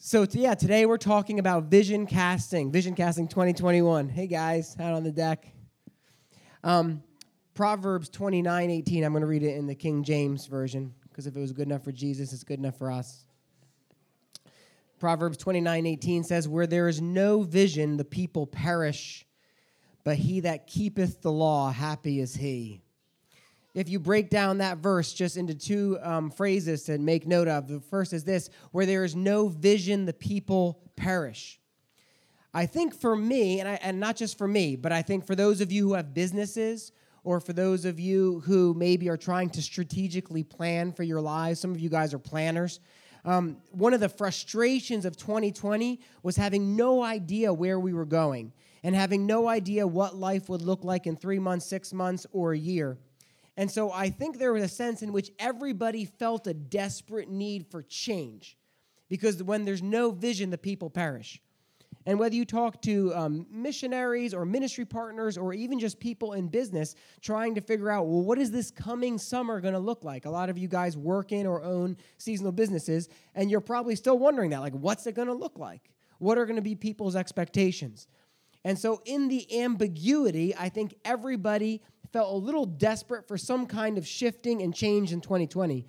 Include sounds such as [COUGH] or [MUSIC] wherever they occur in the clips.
So, yeah, today we're talking about vision casting, vision casting 2021. Hey, guys, out on the deck. Um, Proverbs 29 18, I'm going to read it in the King James Version because if it was good enough for Jesus, it's good enough for us. Proverbs 29 18 says, Where there is no vision, the people perish, but he that keepeth the law, happy is he if you break down that verse just into two um, phrases to make note of, the first is this where there is no vision, the people perish. I think for me, and, I, and not just for me, but I think for those of you who have businesses or for those of you who maybe are trying to strategically plan for your lives, some of you guys are planners. Um, one of the frustrations of 2020 was having no idea where we were going and having no idea what life would look like in three months, six months, or a year. And so I think there was a sense in which everybody felt a desperate need for change because when there's no vision, the people perish. And whether you talk to um, missionaries or ministry partners or even just people in business trying to figure out, well, what is this coming summer going to look like? A lot of you guys work in or own seasonal businesses, and you're probably still wondering that. Like, what's it going to look like? What are going to be people's expectations? And so, in the ambiguity, I think everybody felt a little desperate for some kind of shifting and change in 2020,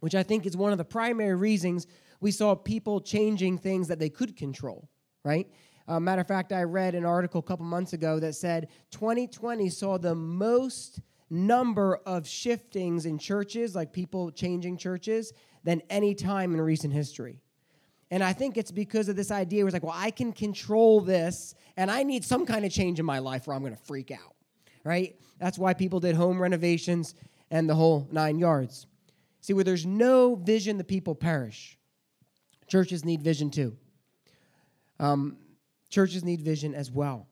which I think is one of the primary reasons we saw people changing things that they could control, right? Uh, matter of fact, I read an article a couple months ago that said 2020 saw the most number of shiftings in churches, like people changing churches, than any time in recent history. And I think it's because of this idea where it's like, well, I can control this, and I need some kind of change in my life or I'm going to freak out right? That's why people did home renovations and the whole nine yards. See, where there's no vision, the people perish. Churches need vision too. Um, churches need vision as well.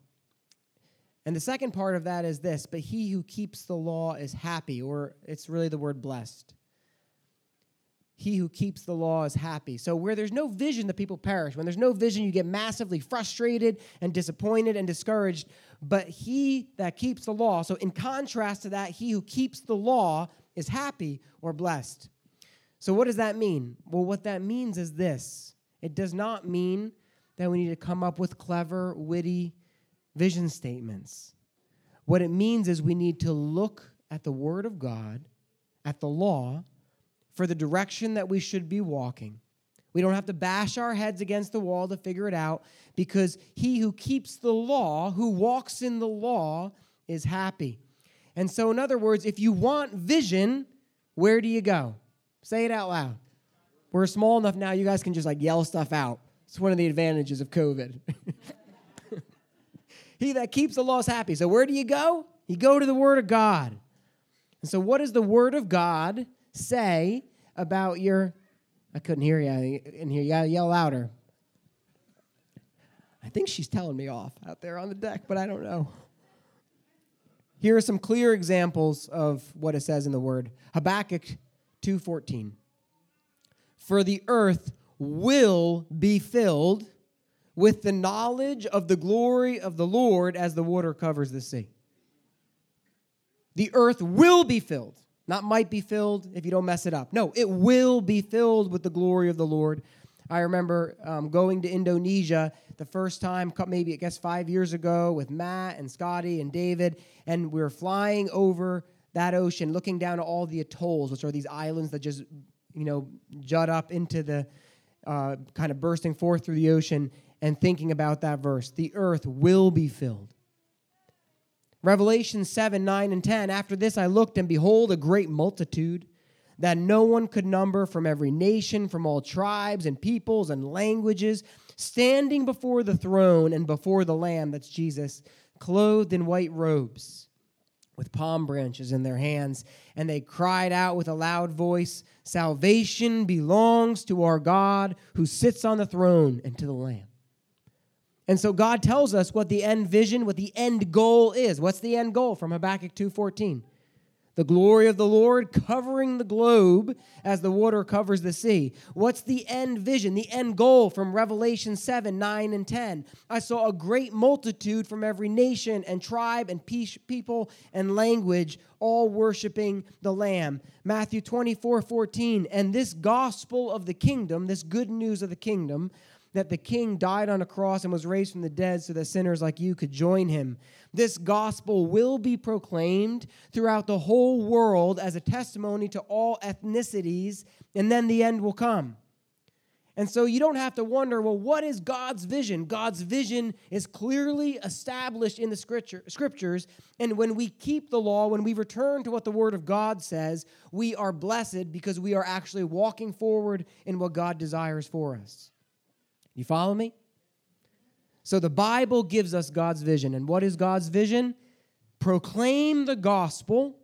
And the second part of that is this but he who keeps the law is happy, or it's really the word blessed. He who keeps the law is happy. So, where there's no vision, the people perish. When there's no vision, you get massively frustrated and disappointed and discouraged but he that keeps the law. So, in contrast to that, he who keeps the law is happy or blessed. So, what does that mean? Well, what that means is this it does not mean that we need to come up with clever, witty vision statements. What it means is we need to look at the Word of God, at the law, for the direction that we should be walking we don't have to bash our heads against the wall to figure it out because he who keeps the law, who walks in the law, is happy. And so, in other words, if you want vision, where do you go? Say it out loud. We're small enough now, you guys can just like yell stuff out. It's one of the advantages of COVID. [LAUGHS] he that keeps the law is happy. So, where do you go? You go to the Word of God. And so, what does the Word of God say about your I couldn't hear you in here. You gotta yell louder. I think she's telling me off out there on the deck, but I don't know. Here are some clear examples of what it says in the word. Habakkuk 2:14. For the earth will be filled with the knowledge of the glory of the Lord as the water covers the sea. The earth will be filled. Not might be filled if you don't mess it up. No, it will be filled with the glory of the Lord. I remember um, going to Indonesia the first time, maybe I guess five years ago, with Matt and Scotty and David, and we were flying over that ocean, looking down at all the atolls, which are these islands that just, you know, jut up into the uh, kind of bursting forth through the ocean, and thinking about that verse: the earth will be filled Revelation 7 9 and 10. After this I looked, and behold, a great multitude that no one could number from every nation, from all tribes and peoples and languages, standing before the throne and before the Lamb, that's Jesus, clothed in white robes with palm branches in their hands. And they cried out with a loud voice Salvation belongs to our God who sits on the throne and to the Lamb. And so God tells us what the end vision, what the end goal is. What's the end goal from Habakkuk 2:14? The glory of the Lord covering the globe as the water covers the sea. What's the end vision, the end goal from Revelation 7, 9, and 10? I saw a great multitude from every nation and tribe and people and language, all worshiping the Lamb. Matthew 24, 14. And this gospel of the kingdom, this good news of the kingdom, that the king died on a cross and was raised from the dead so that sinners like you could join him. This gospel will be proclaimed throughout the whole world as a testimony to all ethnicities, and then the end will come. And so you don't have to wonder, well, what is God's vision? God's vision is clearly established in the scripture, scriptures. And when we keep the law, when we return to what the Word of God says, we are blessed because we are actually walking forward in what God desires for us. You follow me? So the Bible gives us God's vision. And what is God's vision? Proclaim the gospel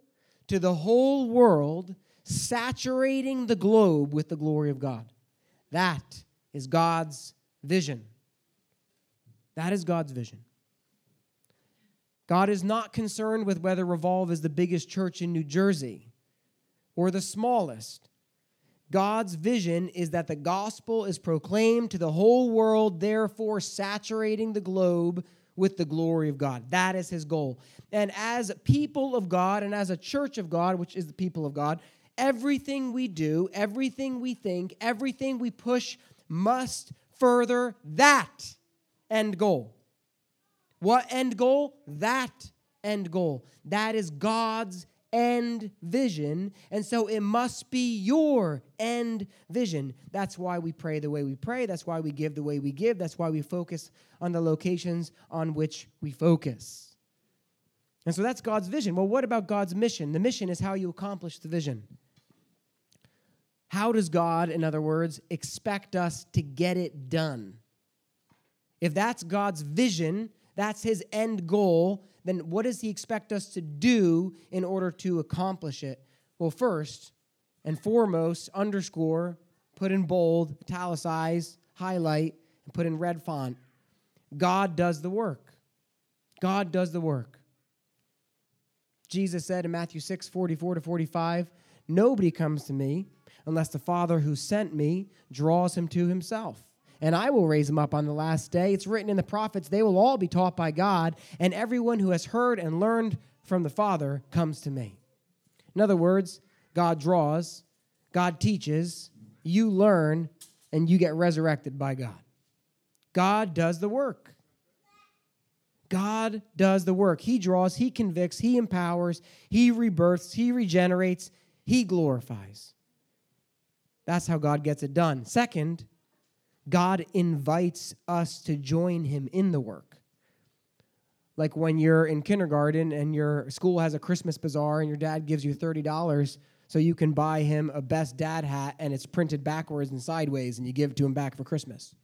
to the whole world, saturating the globe with the glory of God. That is God's vision. That is God's vision. God is not concerned with whether Revolve is the biggest church in New Jersey or the smallest. God's vision is that the gospel is proclaimed to the whole world, therefore saturating the globe with the glory of God. That is his goal. And as people of God and as a church of God, which is the people of God, everything we do, everything we think, everything we push must further that end goal. What end goal? That end goal. That is God's end vision. And so it must be your end vision. That's why we pray the way we pray. That's why we give the way we give. That's why we focus on the locations on which we focus. And so that's God's vision. Well, what about God's mission? The mission is how you accomplish the vision. How does God, in other words, expect us to get it done? If that's God's vision, that's his end goal, then what does he expect us to do in order to accomplish it? Well, first and foremost, underscore, put in bold, italicize, highlight, and put in red font. God does the work. God does the work. Jesus said in Matthew 6 44 to 45, Nobody comes to me unless the Father who sent me draws him to himself and I will raise them up on the last day. It's written in the prophets, they will all be taught by God, and everyone who has heard and learned from the Father comes to me. In other words, God draws, God teaches, you learn, and you get resurrected by God. God does the work. God does the work. He draws, He convicts, He empowers, He rebirths, He regenerates, He glorifies. That's how God gets it done. Second, God invites us to join him in the work. Like when you're in kindergarten and your school has a Christmas bazaar and your dad gives you $30 so you can buy him a best dad hat and it's printed backwards and sideways and you give it to him back for Christmas.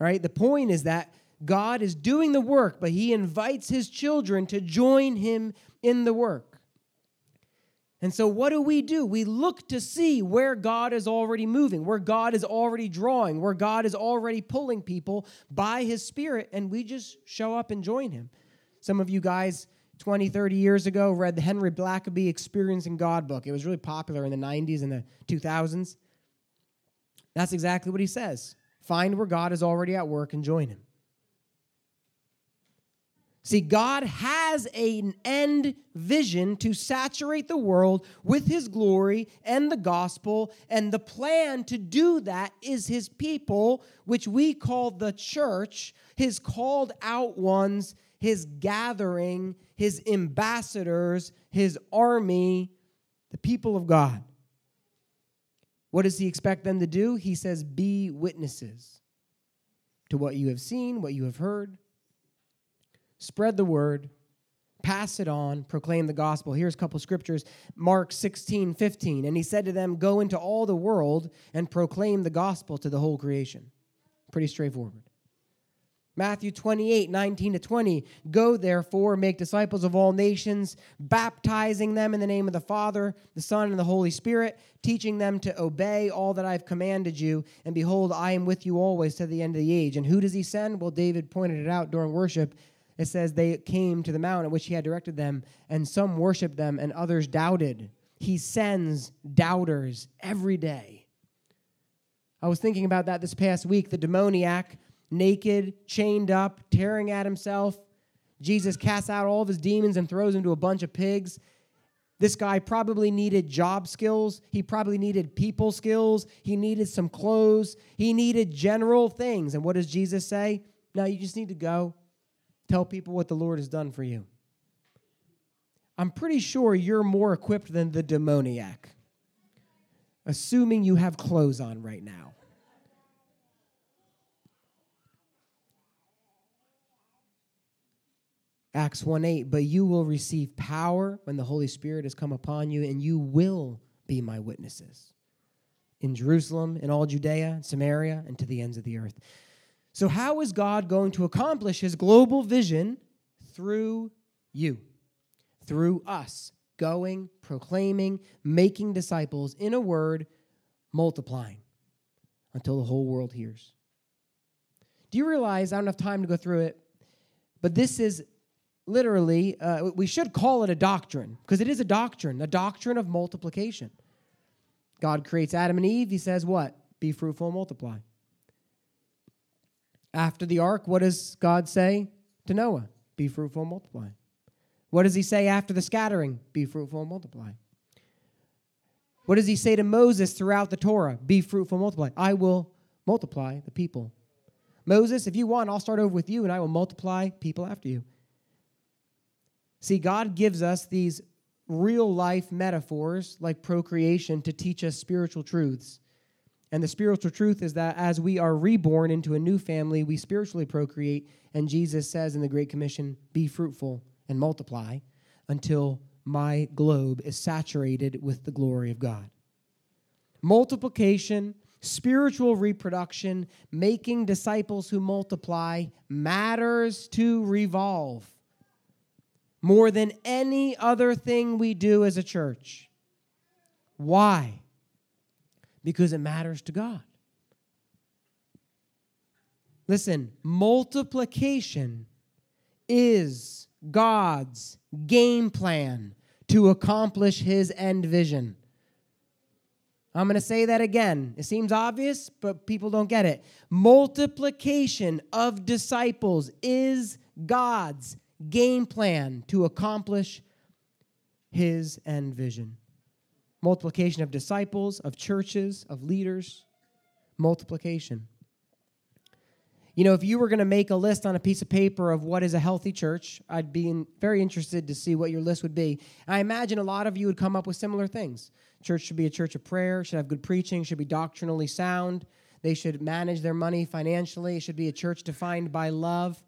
All right? The point is that God is doing the work, but he invites his children to join him in the work. And so, what do we do? We look to see where God is already moving, where God is already drawing, where God is already pulling people by His Spirit, and we just show up and join Him. Some of you guys 20, 30 years ago read the Henry Blackaby Experiencing God book. It was really popular in the 90s and the 2000s. That's exactly what he says. Find where God is already at work and join Him. See, God has an end vision to saturate the world with his glory and the gospel, and the plan to do that is his people, which we call the church, his called out ones, his gathering, his ambassadors, his army, the people of God. What does he expect them to do? He says, Be witnesses to what you have seen, what you have heard spread the word, pass it on, proclaim the gospel. Here's a couple scriptures Mark 16, 15. And he said to them, Go into all the world and proclaim the gospel to the whole creation. Pretty straightforward. Matthew 28, 19 to 20. Go therefore, make disciples of all nations, baptizing them in the name of the Father, the Son, and the Holy Spirit, teaching them to obey all that I've commanded you. And behold, I am with you always to the end of the age. And who does he send? Well, David pointed it out during worship it says they came to the mount at which he had directed them, and some worshiped them, and others doubted. He sends doubters every day. I was thinking about that this past week. The demoniac, naked, chained up, tearing at himself. Jesus casts out all of his demons and throws him to a bunch of pigs. This guy probably needed job skills. He probably needed people skills. He needed some clothes. He needed general things. And what does Jesus say? No, you just need to go tell people what the Lord has done for you. I'm pretty sure you're more equipped than the demoniac, assuming you have clothes on right now. Acts 1 8, but you will receive power when the Holy Spirit has come upon you, and you will be my witnesses in Jerusalem, in all Judea, Samaria, and to the ends of the earth. So, how is God going to accomplish his global vision through you, through us, going, proclaiming, making disciples, in a word, multiplying until the whole world hears? Do you realize, I don't have time to go through it, but this is literally, uh, we should call it a doctrine, because it is a doctrine, a doctrine of multiplication. God creates Adam and Eve. He says, What? Be fruitful and multiply. After the ark, what does God say to Noah? Be fruitful and multiply. What does he say after the scattering? Be fruitful and multiply. What does he say to Moses throughout the Torah? Be fruitful and multiply. I will multiply the people. Moses, if you want, I'll start over with you and I will multiply people after you. See, God gives us these real life metaphors like procreation to teach us spiritual truths. And the spiritual truth is that as we are reborn into a new family, we spiritually procreate. And Jesus says in the Great Commission, be fruitful and multiply until my globe is saturated with the glory of God. Multiplication, spiritual reproduction, making disciples who multiply matters to revolve more than any other thing we do as a church. Why? Because it matters to God. Listen, multiplication is God's game plan to accomplish his end vision. I'm going to say that again. It seems obvious, but people don't get it. Multiplication of disciples is God's game plan to accomplish his end vision multiplication of disciples, of churches, of leaders, multiplication. You know, if you were going to make a list on a piece of paper of what is a healthy church, I'd be in, very interested to see what your list would be. I imagine a lot of you would come up with similar things. Church should be a church of prayer, should have good preaching, should be doctrinally sound. They should manage their money financially. It should be a church defined by love.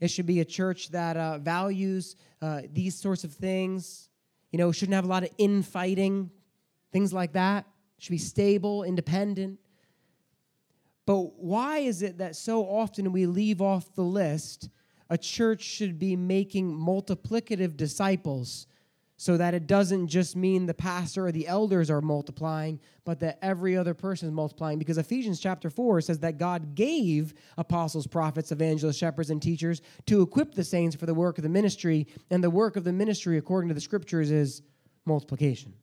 It should be a church that uh, values uh, these sorts of things. You know, shouldn't have a lot of infighting, things like that. Should be stable, independent. But why is it that so often we leave off the list a church should be making multiplicative disciples so that it doesn't just mean the pastor or the elders are multiplying, but that every other person is multiplying. Because Ephesians chapter 4 says that God gave apostles, prophets, evangelists, shepherds, and teachers to equip the saints for the work of the ministry. And the work of the ministry, according to the scriptures, is multiplication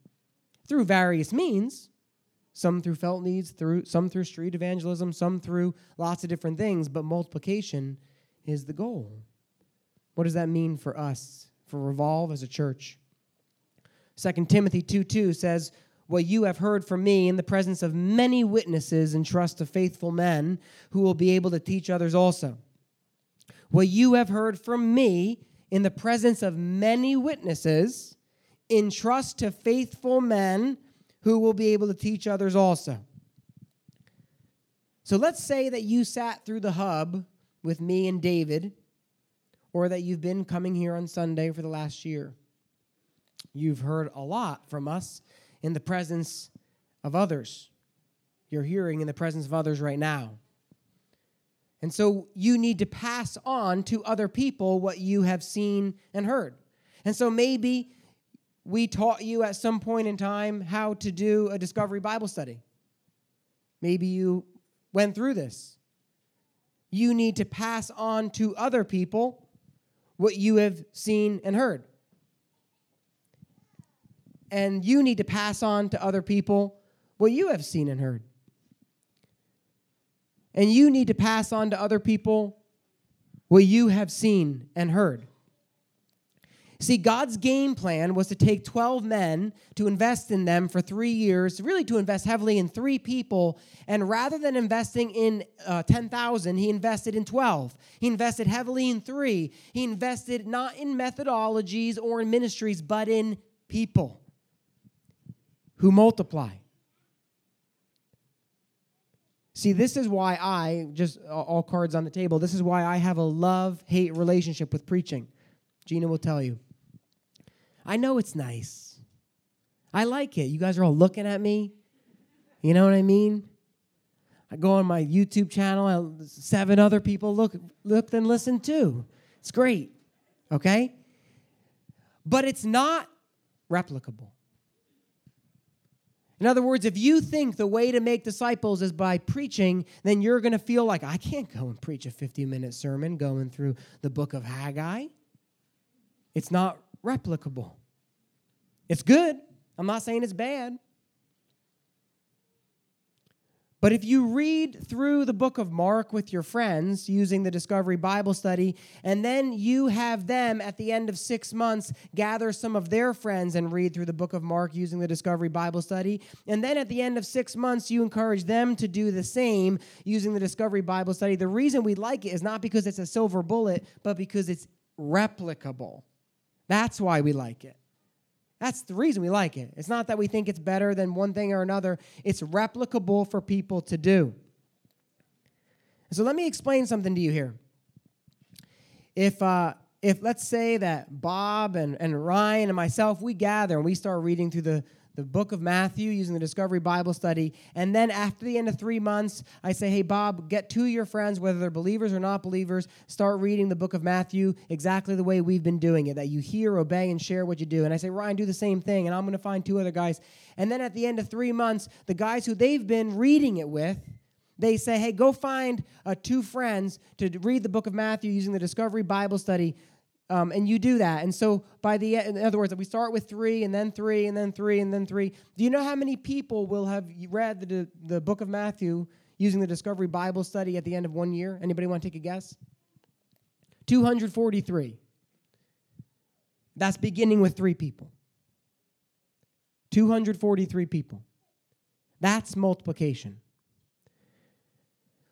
through various means some through felt needs through some through street evangelism some through lots of different things but multiplication is the goal. What does that mean for us for revolve as a church? 2 timothy 2 2 says what you have heard from me in the presence of many witnesses and trust of faithful men who will be able to teach others also. What you have heard from me in the presence of many witnesses entrust to faithful men who will be able to teach others also. So let's say that you sat through the hub with me and David, or that you've been coming here on Sunday for the last year. You've heard a lot from us in the presence of others. You're hearing in the presence of others right now. And so you need to pass on to other people what you have seen and heard. And so maybe we taught you at some point in time how to do a discovery Bible study. Maybe you went through this. You need to pass on to other people what you have seen and heard. And you need to pass on to other people what you have seen and heard. And you need to pass on to other people what you have seen and heard. See, God's game plan was to take 12 men, to invest in them for three years, really to invest heavily in three people. And rather than investing in uh, 10,000, he invested in 12. He invested heavily in three. He invested not in methodologies or in ministries, but in people who multiply. See, this is why I, just all cards on the table, this is why I have a love hate relationship with preaching. Gina will tell you. I know it's nice. I like it. You guys are all looking at me. You know what I mean? I go on my YouTube channel, seven other people look look and listen too. It's great. Okay? But it's not replicable. In other words, if you think the way to make disciples is by preaching, then you're going to feel like I can't go and preach a 50 minute sermon going through the book of Haggai. It's not replicable. It's good. I'm not saying it's bad. But if you read through the book of Mark with your friends using the Discovery Bible Study, and then you have them at the end of six months gather some of their friends and read through the book of Mark using the Discovery Bible Study, and then at the end of six months you encourage them to do the same using the Discovery Bible Study, the reason we like it is not because it's a silver bullet, but because it's replicable. That's why we like it. That's the reason we like it. It's not that we think it's better than one thing or another, it's replicable for people to do. So let me explain something to you here. If, uh, if let's say that Bob and, and Ryan and myself, we gather and we start reading through the, the book of Matthew using the Discovery Bible Study. And then after the end of three months, I say, hey, Bob, get two of your friends, whether they're believers or not believers, start reading the book of Matthew exactly the way we've been doing it, that you hear, obey, and share what you do. And I say, Ryan, do the same thing. And I'm going to find two other guys. And then at the end of three months, the guys who they've been reading it with, they say, hey, go find uh, two friends to read the book of Matthew using the Discovery Bible Study um, and you do that. And so, by the in other words, we start with three, and then three, and then three, and then three. Do you know how many people will have read the, the book of Matthew using the Discovery Bible Study at the end of one year? Anybody want to take a guess? 243. That's beginning with three people. 243 people. That's multiplication.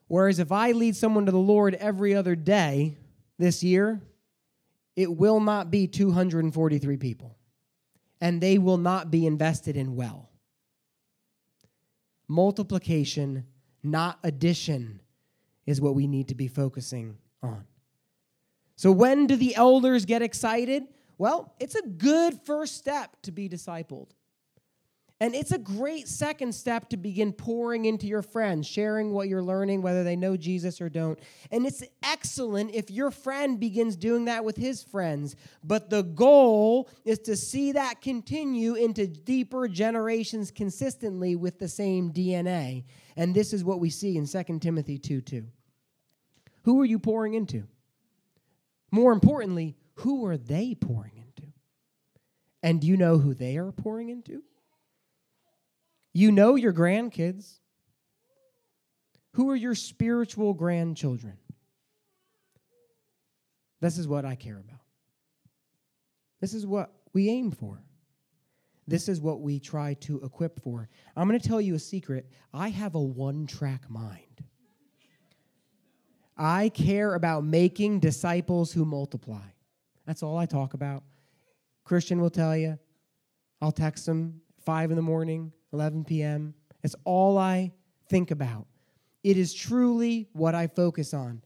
Whereas if I lead someone to the Lord every other day this year, it will not be 243 people, and they will not be invested in well. Multiplication, not addition, is what we need to be focusing on. So, when do the elders get excited? Well, it's a good first step to be discipled. And it's a great second step to begin pouring into your friends, sharing what you're learning, whether they know Jesus or don't. And it's excellent if your friend begins doing that with his friends. But the goal is to see that continue into deeper generations consistently with the same DNA. And this is what we see in 2 Timothy 2 2. Who are you pouring into? More importantly, who are they pouring into? And do you know who they are pouring into? You know your grandkids. Who are your spiritual grandchildren? This is what I care about. This is what we aim for. This is what we try to equip for. I'm going to tell you a secret. I have a one track mind. I care about making disciples who multiply. That's all I talk about. Christian will tell you. I'll text him five in the morning. 11 p.m. It's all I think about. It is truly what I focus on.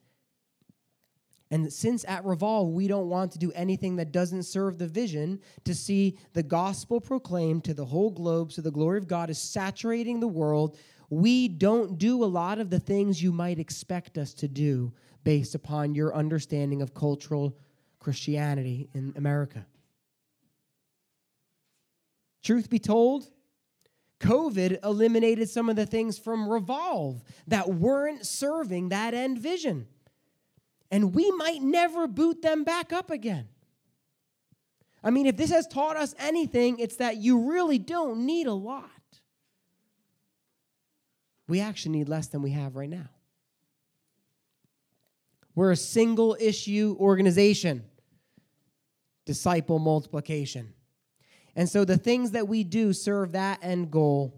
And since at Revolve, we don't want to do anything that doesn't serve the vision to see the gospel proclaimed to the whole globe so the glory of God is saturating the world, we don't do a lot of the things you might expect us to do based upon your understanding of cultural Christianity in America. Truth be told, COVID eliminated some of the things from Revolve that weren't serving that end vision. And we might never boot them back up again. I mean, if this has taught us anything, it's that you really don't need a lot. We actually need less than we have right now. We're a single issue organization disciple multiplication. And so the things that we do serve that end goal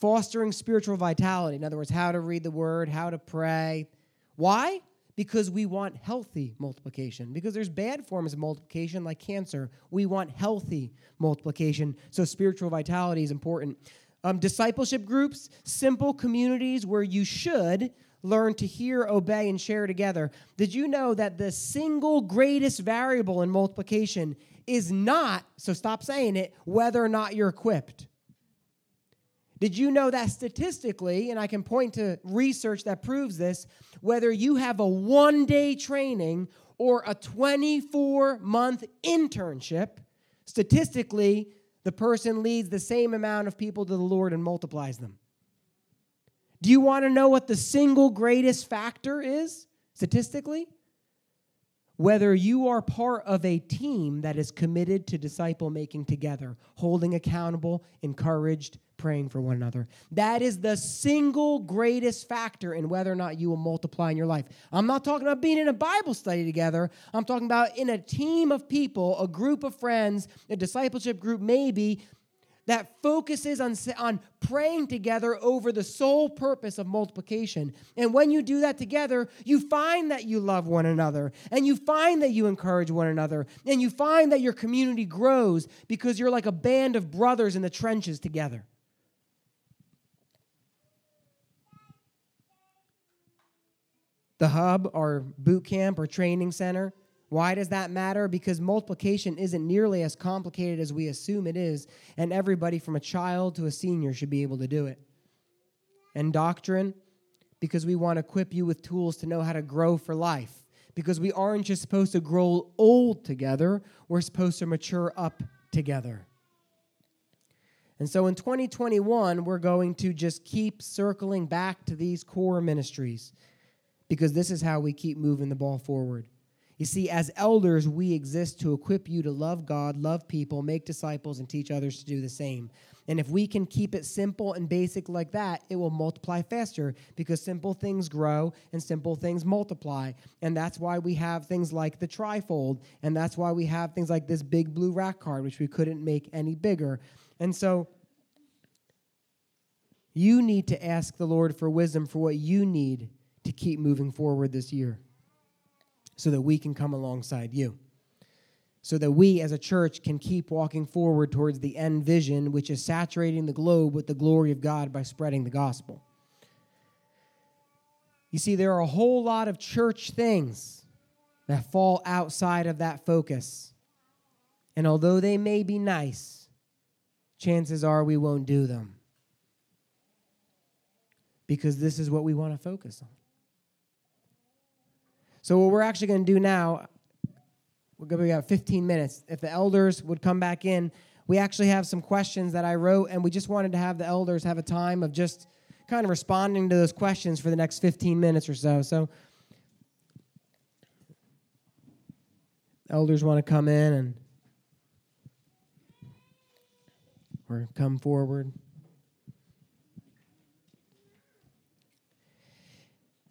fostering spiritual vitality. In other words, how to read the word, how to pray. Why? Because we want healthy multiplication. Because there's bad forms of multiplication like cancer. We want healthy multiplication. So spiritual vitality is important. Um, discipleship groups, simple communities where you should learn to hear, obey, and share together. Did you know that the single greatest variable in multiplication is not, so stop saying it, whether or not you're equipped? Did you know that statistically, and I can point to research that proves this, whether you have a one day training or a 24 month internship, statistically, the person leads the same amount of people to the Lord and multiplies them. Do you want to know what the single greatest factor is statistically? Whether you are part of a team that is committed to disciple making together, holding accountable, encouraged, praying for one another. That is the single greatest factor in whether or not you will multiply in your life. I'm not talking about being in a Bible study together. I'm talking about in a team of people, a group of friends, a discipleship group, maybe that focuses on, on praying together over the sole purpose of multiplication. And when you do that together, you find that you love one another, and you find that you encourage one another, and you find that your community grows because you're like a band of brothers in the trenches together. The hub, our boot camp or training center, why does that matter? Because multiplication isn't nearly as complicated as we assume it is, and everybody from a child to a senior should be able to do it. And doctrine, because we want to equip you with tools to know how to grow for life. Because we aren't just supposed to grow old together, we're supposed to mature up together. And so in 2021, we're going to just keep circling back to these core ministries because this is how we keep moving the ball forward. You see, as elders, we exist to equip you to love God, love people, make disciples, and teach others to do the same. And if we can keep it simple and basic like that, it will multiply faster because simple things grow and simple things multiply. And that's why we have things like the trifold. And that's why we have things like this big blue rack card, which we couldn't make any bigger. And so you need to ask the Lord for wisdom for what you need to keep moving forward this year so that we can come alongside you. So that we as a church can keep walking forward towards the end vision, which is saturating the globe with the glory of God by spreading the gospel. You see, there are a whole lot of church things that fall outside of that focus. And although they may be nice, chances are we won't do them. Because this is what we want to focus on. So what we're actually going to do now, we're going to have 15 minutes. If the elders would come back in, we actually have some questions that I wrote, and we just wanted to have the elders have a time of just kind of responding to those questions for the next 15 minutes or so. So elders want to come in and or come forward.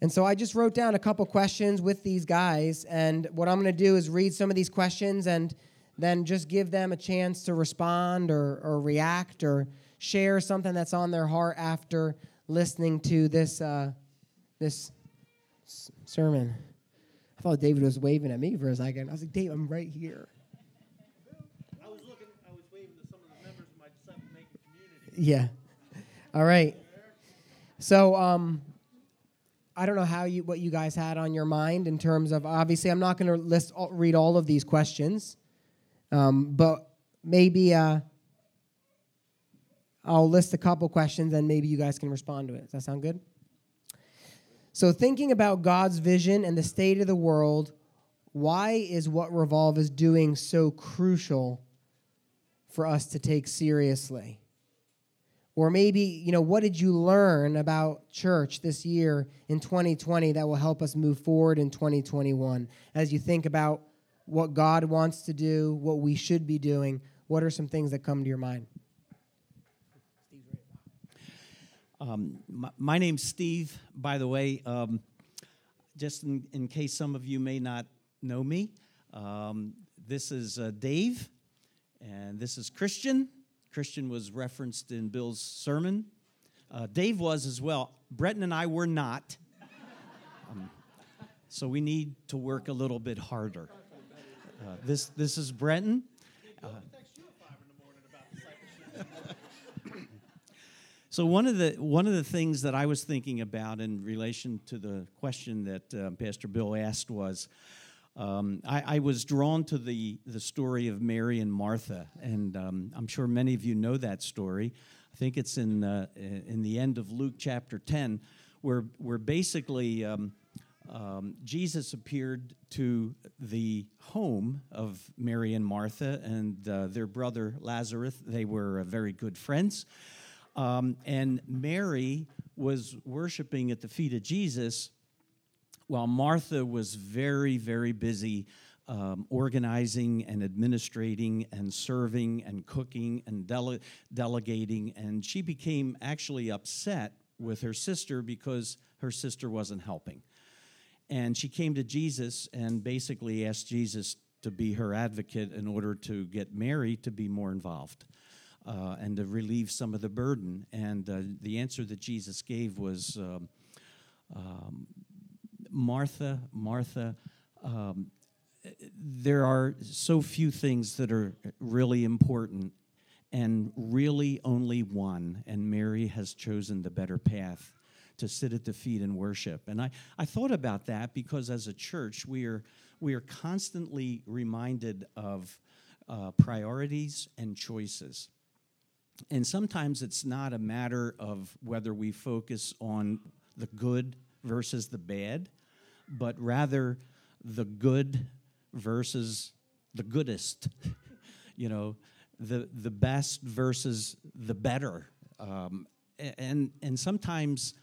And so I just wrote down a couple questions with these guys. And what I'm going to do is read some of these questions and then just give them a chance to respond or, or react or share something that's on their heart after listening to this, uh, this sermon. I thought David was waving at me for a second. I was like, Dave, I'm right here. I was looking, I was waving to some of the members of my disciple making community. Yeah. All right. So, um, I don't know how you what you guys had on your mind in terms of obviously I'm not going to list all, read all of these questions, um, but maybe uh, I'll list a couple questions and maybe you guys can respond to it. Does that sound good? So thinking about God's vision and the state of the world, why is what Revolve is doing so crucial for us to take seriously? Or maybe, you know, what did you learn about church this year in 2020 that will help us move forward in 2021? As you think about what God wants to do, what we should be doing, what are some things that come to your mind? Um, my, my, name's Steve, by the way. Um, just in, in, case some of you may not know me, um, this is uh, Dave, and this is Christian. Christian was referenced in Bill's sermon. Uh, Dave was as well. Breton and I were not. [LAUGHS] Um, so we need to work a little bit harder. Uh, this, this is Breton. Uh, [LAUGHS] so one of the one of the things that I was thinking about in relation to the question that uh, Pastor Bill asked was, um, I, I, was drawn to the, the story of Mary and Martha, and um, I'm sure many of you know that story. I think it's in, uh, in the end of Luke chapter 10, where, where basically um, um Jesus appeared to the home of Mary and Martha and uh, their brother Lazarus. They were uh, very good friends. Um, and Mary was worshiping at the feet of Jesus while Martha was very, very busy um, organizing and administrating and serving and cooking and dele- delegating, and she became actually upset with her sister because her sister wasn't helping. And she came to Jesus and basically asked Jesus to be her advocate in order to get Mary to be more involved. Uh, and to relieve some of the burden. And uh, the answer that Jesus gave was um, um, Martha, Martha, um, there are so few things that are really important, and really only one. And Mary has chosen the better path to sit at the feet and worship. And I, I thought about that because as a church, we are, we are constantly reminded of uh, priorities and choices. And sometimes it's not a matter of whether we focus on the good versus the bad, but rather the good versus the goodest. [LAUGHS] you know, the the best versus the better. Um, and and sometimes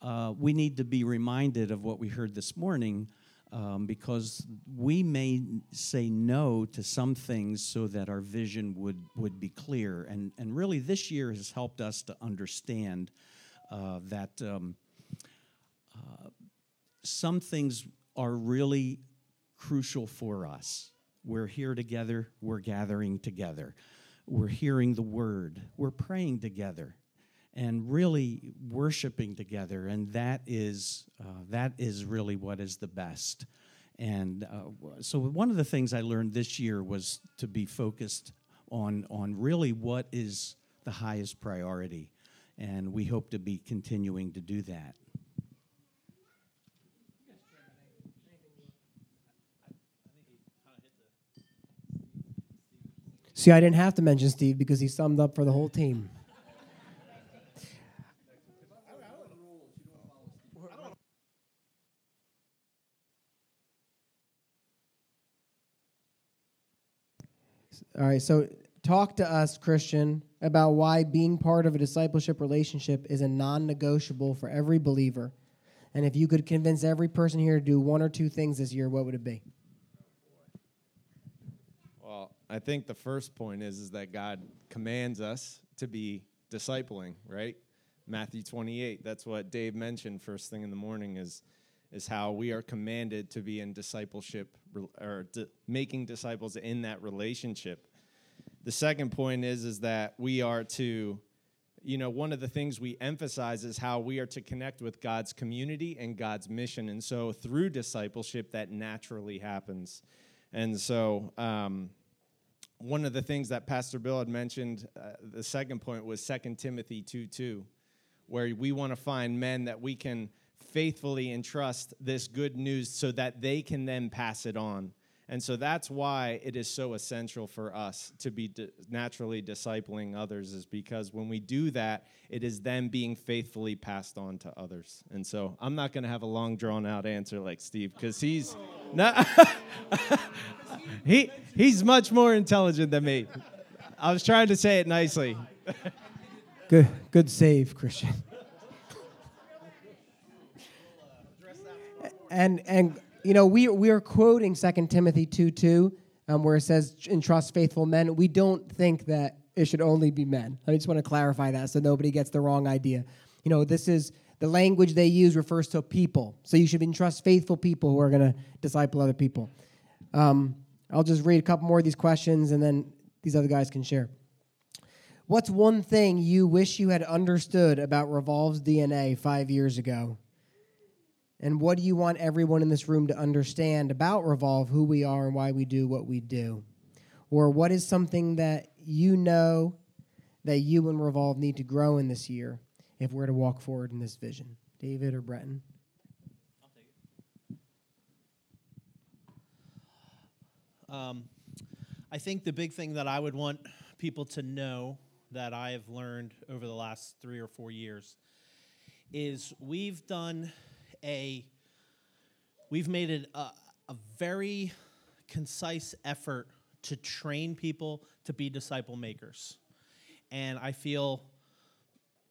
uh, we need to be reminded of what we heard this morning. Um, because we may say no to some things so that our vision would, would be clear. And, and really, this year has helped us to understand uh, that um, some things are really crucial for us. We're here together, we're gathering together, we're hearing the word, we're praying together, and really worshiping together. And that is, uh, that is really what is the best. And uh, so, one of the things I learned this year was to be focused on, on really what is the highest priority. And we hope to be continuing to do that. See, I didn't have to mention Steve because he summed up for the whole team. All right, so talk to us, Christian, about why being part of a discipleship relationship is a non negotiable for every believer. And if you could convince every person here to do one or two things this year, what would it be? I think the first point is, is that God commands us to be discipling, right? Matthew 28, that's what Dave mentioned first thing in the morning is, is how we are commanded to be in discipleship or making disciples in that relationship. The second point is, is that we are to, you know, one of the things we emphasize is how we are to connect with God's community and God's mission. And so through discipleship, that naturally happens. And so, um, one of the things that Pastor Bill had mentioned, uh, the second point was 2 Timothy 2 2, where we want to find men that we can faithfully entrust this good news so that they can then pass it on. And so that's why it is so essential for us to be di- naturally discipling others, is because when we do that, it is then being faithfully passed on to others. And so I'm not going to have a long, drawn out answer like Steve, because he's not. [LAUGHS] he, he's much more intelligent than me. I was trying to say it nicely. [LAUGHS] Good, good save, Christian. [LAUGHS] and and you know we we are quoting 2 Timothy two two, um, where it says entrust faithful men. We don't think that it should only be men. I just want to clarify that so nobody gets the wrong idea. You know, this is the language they use refers to people, so you should entrust faithful people who are going to disciple other people. Um, I'll just read a couple more of these questions, and then these other guys can share. What's one thing you wish you had understood about Revolve's DNA five years ago? And what do you want everyone in this room to understand about Revolve, who we are, and why we do what we do? Or what is something that you know that you and Revolve need to grow in this year if we're to walk forward in this vision? David or Breton? Um, I think the big thing that I would want people to know that I have learned over the last three or four years is we've done a we've made it a, a very concise effort to train people to be disciple makers. And i feel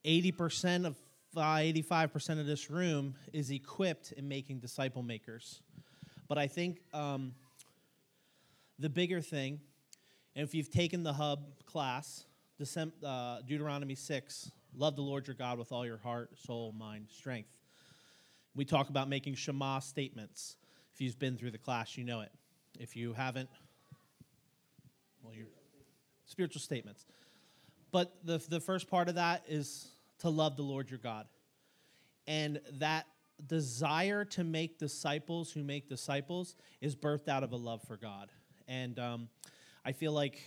80% of uh, 85% of this room is equipped in making disciple makers. But i think um, the bigger thing and if you've taken the hub class uh, deuteronomy 6 love the lord your god with all your heart soul mind strength we talk about making Shema statements. If you've been through the class, you know it. If you haven't, well, you're spiritual statements. But the, the first part of that is to love the Lord your God. And that desire to make disciples who make disciples is birthed out of a love for God. And um, I feel like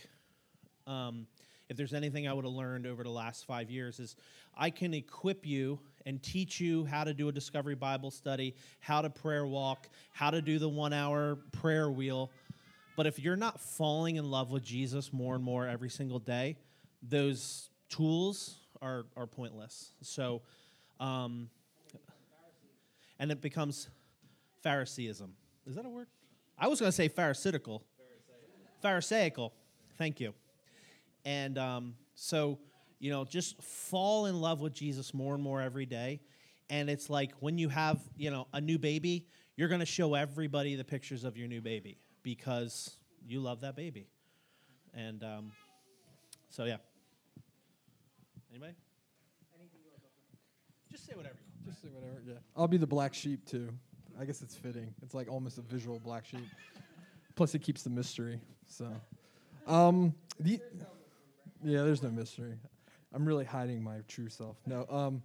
um, if there's anything I would have learned over the last five years is I can equip you and teach you how to do a discovery Bible study, how to prayer walk, how to do the one hour prayer wheel. But if you're not falling in love with Jesus more and more every single day, those tools are, are pointless. So, um, and it becomes Phariseeism. Is that a word? I was going to say Pharisaical. Pharisaical. Thank you. And um, so, you know, just fall in love with Jesus more and more every day. And it's like when you have, you know, a new baby, you're going to show everybody the pictures of your new baby because you love that baby. And um, so, yeah. Anybody? Just say whatever you want. Just say whatever. Yeah, I'll be the black sheep too. I guess it's fitting. It's like almost a visual black sheep. [LAUGHS] Plus, it keeps the mystery. So, um, the yeah, there's no mystery. I'm really hiding my true self. No, um,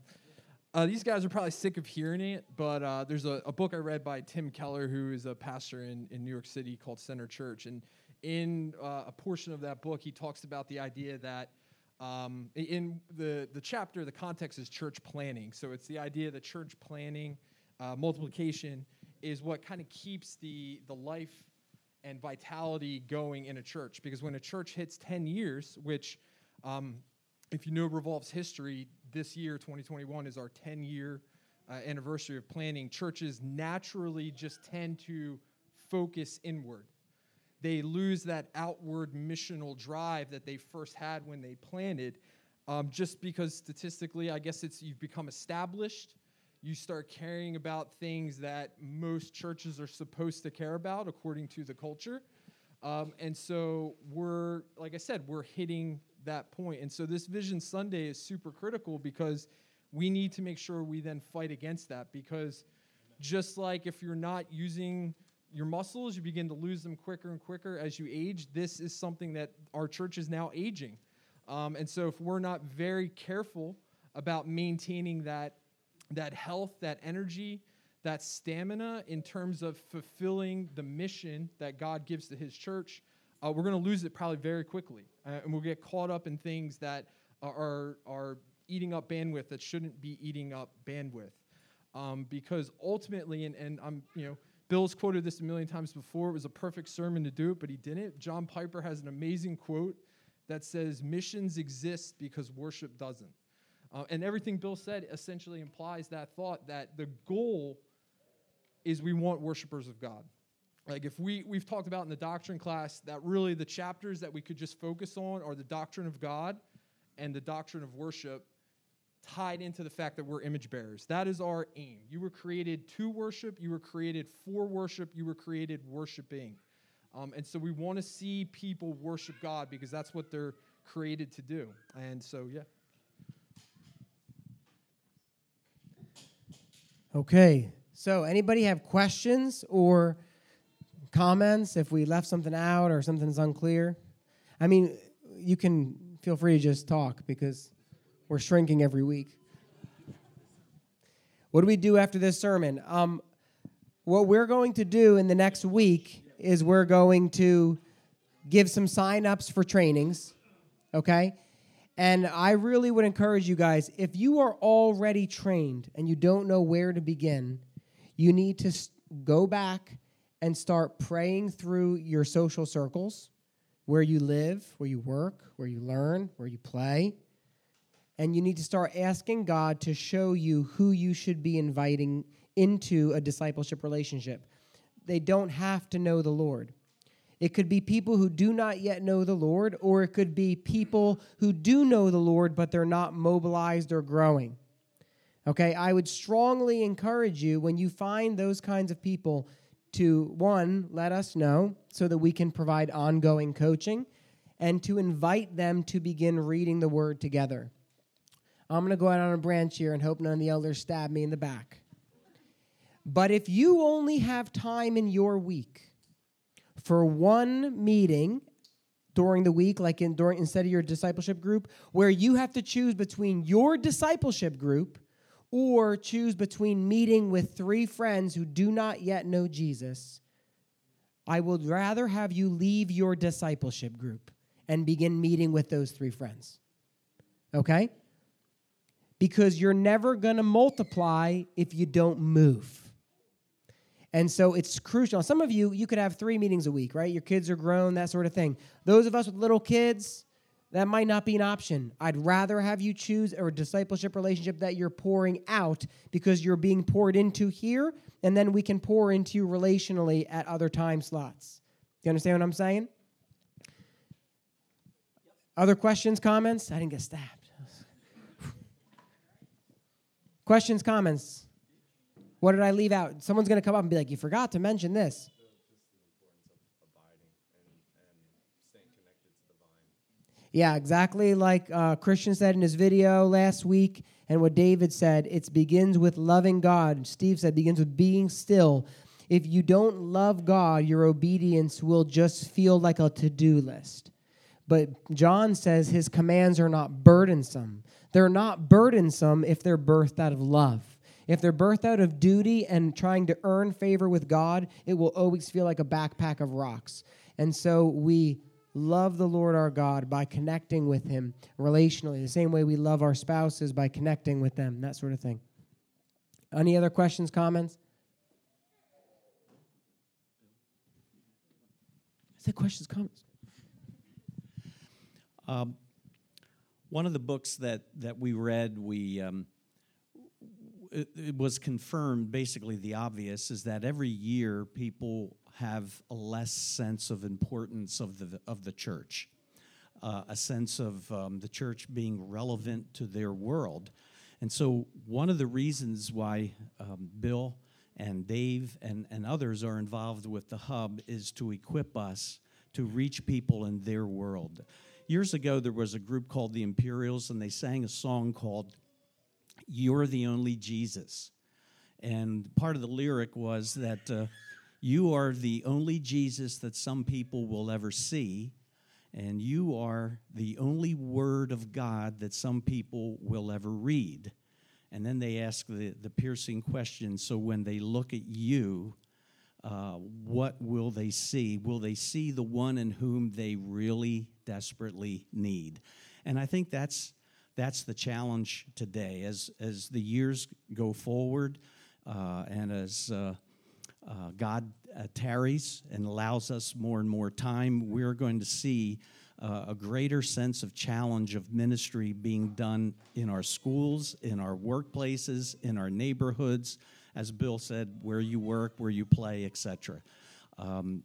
uh, these guys are probably sick of hearing it, but uh, there's a, a book I read by Tim Keller, who is a pastor in, in New York City called Center Church, and in uh, a portion of that book, he talks about the idea that um, in the, the chapter, the context is church planting. So it's the idea that church planting, uh, multiplication, is what kind of keeps the, the life and vitality going in a church. Because when a church hits 10 years, which, um, if you know Revolve's history, this year, 2021, is our 10 year uh, anniversary of planting, churches naturally just tend to focus inward. They lose that outward missional drive that they first had when they planted um, just because statistically i guess it's you've become established. You start caring about things that most churches are supposed to care about according to the culture. Um, and so we're like i said we're hitting that point and so this vision sunday is super critical because we need to make sure we then fight against that because just like if you're not using your muscles, you begin to lose them quicker and quicker as you age. This is something that our church is now aging. Um, and so, if we're not very careful about maintaining that, that health, that energy, that stamina in terms of fulfilling the mission that God gives to His church, uh, we're going to lose it probably very quickly. Uh, and we'll get caught up in things that are, are eating up bandwidth that shouldn't be eating up bandwidth. Um, because ultimately, and, and I'm, you know, Bill's quoted this a million times before. It was a perfect sermon to do it, but he didn't. John Piper has an amazing quote that says, Missions exist because worship doesn't. Uh, and everything Bill said essentially implies that thought that the goal is we want worshipers of God. Like if we we've talked about in the doctrine class that really the chapters that we could just focus on are the doctrine of God and the doctrine of worship tied into the fact that we're image bearers. That is our aim. You were created to worship, you were created for worship, you were created worshiping. Um, and so we want to see people worship God because that's what they're created to do. And so, yeah. Okay. So, anybody have questions or comments if we left something out or something's unclear? I mean, you can feel free to just talk because we're shrinking every week. What do we do after this sermon? Um, what we're going to do in the next week is we're going to give some sign-ups for trainings, okay? And I really would encourage you guys if you are already trained and you don't know where to begin, you need to go back and start praying through your social circles, where you live, where you work, where you learn, where you play. And you need to start asking God to show you who you should be inviting into a discipleship relationship. They don't have to know the Lord. It could be people who do not yet know the Lord, or it could be people who do know the Lord, but they're not mobilized or growing. Okay, I would strongly encourage you when you find those kinds of people to one, let us know so that we can provide ongoing coaching, and to invite them to begin reading the word together. I'm going to go out on a branch here and hope none of the elders stab me in the back. But if you only have time in your week for one meeting during the week, like in during instead of your discipleship group, where you have to choose between your discipleship group or choose between meeting with three friends who do not yet know Jesus, I would rather have you leave your discipleship group and begin meeting with those three friends. Okay? Because you're never going to multiply if you don't move. And so it's crucial. Some of you, you could have three meetings a week, right? Your kids are grown, that sort of thing. Those of us with little kids, that might not be an option. I'd rather have you choose a discipleship relationship that you're pouring out because you're being poured into here, and then we can pour into you relationally at other time slots. Do you understand what I'm saying? Other questions, comments? I didn't get stabbed. questions, comments? What did I leave out? Someone's going to come up and be like, You forgot to mention this. Yeah, exactly like uh, Christian said in his video last week, and what David said. It begins with loving God. Steve said begins with being still. If you don't love God, your obedience will just feel like a to do list. But John says his commands are not burdensome. They're not burdensome if they're birthed out of love. If they're birthed out of duty and trying to earn favor with God, it will always feel like a backpack of rocks. And so we love the Lord our God by connecting with Him relationally, the same way we love our spouses by connecting with them, that sort of thing. Any other questions, comments? I said questions, comments. Um, one of the books that, that we read, we um, it, it was confirmed basically the obvious is that every year people have a less sense of importance of the of the church, uh, a sense of um, the church being relevant to their world, and so one of the reasons why um, Bill and Dave and, and others are involved with the hub is to equip us to reach people in their world. Years ago, there was a group called the Imperials, and they sang a song called You're the Only Jesus. And part of the lyric was that uh, you are the only Jesus that some people will ever see, and you are the only Word of God that some people will ever read. And then they ask the, the piercing question so when they look at you, uh, what will they see? Will they see the one in whom they really desperately need? And I think that's, that's the challenge today. As, as the years go forward uh, and as uh, uh, God uh, tarries and allows us more and more time, we're going to see uh, a greater sense of challenge of ministry being done in our schools, in our workplaces, in our neighborhoods, as Bill said, where you work, where you play, etc. Um,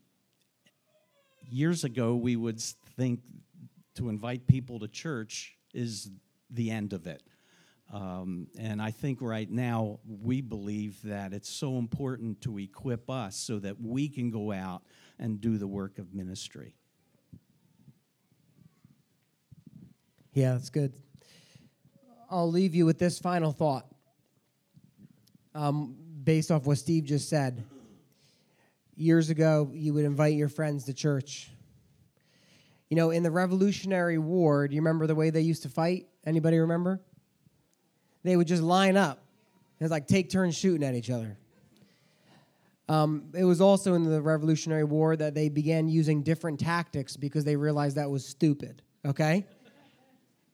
years ago, we would think to invite people to church is the end of it. Um, and I think right now we believe that it's so important to equip us so that we can go out and do the work of ministry. Yeah, that's good. I'll leave you with this final thought um, based off what Steve just said. Years ago, you would invite your friends to church. You know, in the Revolutionary War, do you remember the way they used to fight? Anybody remember? They would just line up. It's like take turns shooting at each other. Um, it was also in the Revolutionary War that they began using different tactics because they realized that was stupid. Okay?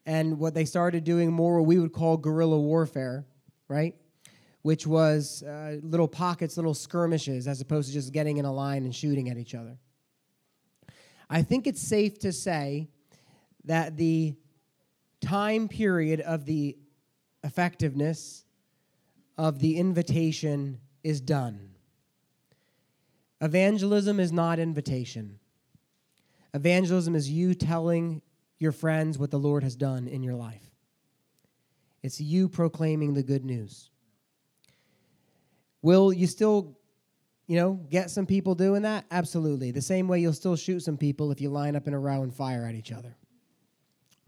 and what they started doing more what we would call guerrilla warfare, right? Which was uh, little pockets, little skirmishes, as opposed to just getting in a line and shooting at each other. I think it's safe to say that the time period of the effectiveness of the invitation is done. Evangelism is not invitation. Evangelism is you telling your friends what the Lord has done in your life. It's you proclaiming the good news. Will you still, you know, get some people doing that? Absolutely. The same way you'll still shoot some people if you line up in a row and fire at each other.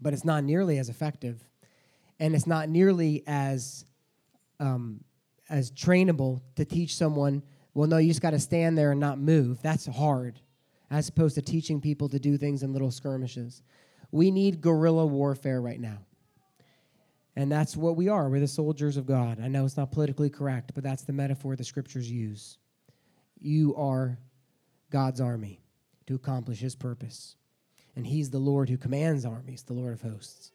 But it's not nearly as effective, and it's not nearly as um, as trainable to teach someone. Well, no, you just got to stand there and not move. That's hard, as opposed to teaching people to do things in little skirmishes. We need guerrilla warfare right now. And that's what we are. We're the soldiers of God. I know it's not politically correct, but that's the metaphor the scriptures use. You are God's army to accomplish his purpose. And he's the Lord who commands armies, the Lord of hosts.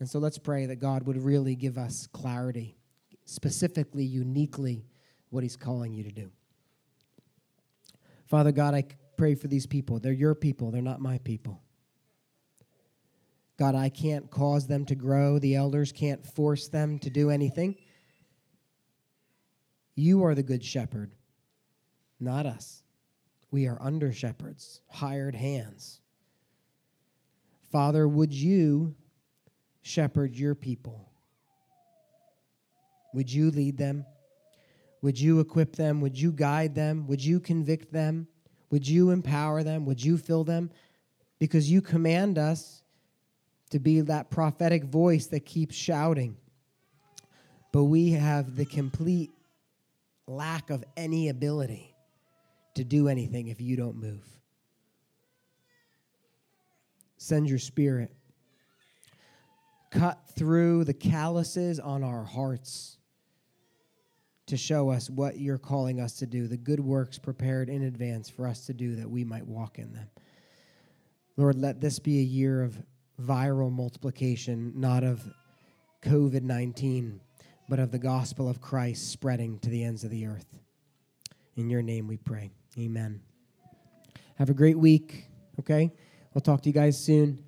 And so let's pray that God would really give us clarity, specifically, uniquely, what he's calling you to do. Father God, I pray for these people. They're your people, they're not my people. God, I can't cause them to grow. The elders can't force them to do anything. You are the good shepherd, not us. We are under shepherds, hired hands. Father, would you shepherd your people? Would you lead them? Would you equip them? Would you guide them? Would you convict them? Would you empower them? Would you fill them? Because you command us to be that prophetic voice that keeps shouting. But we have the complete lack of any ability to do anything if you don't move. Send your spirit. Cut through the calluses on our hearts to show us what you're calling us to do, the good works prepared in advance for us to do that we might walk in them. Lord, let this be a year of viral multiplication, not of COVID 19, but of the gospel of Christ spreading to the ends of the earth. In your name we pray. Amen. Have a great week, okay? We'll talk to you guys soon.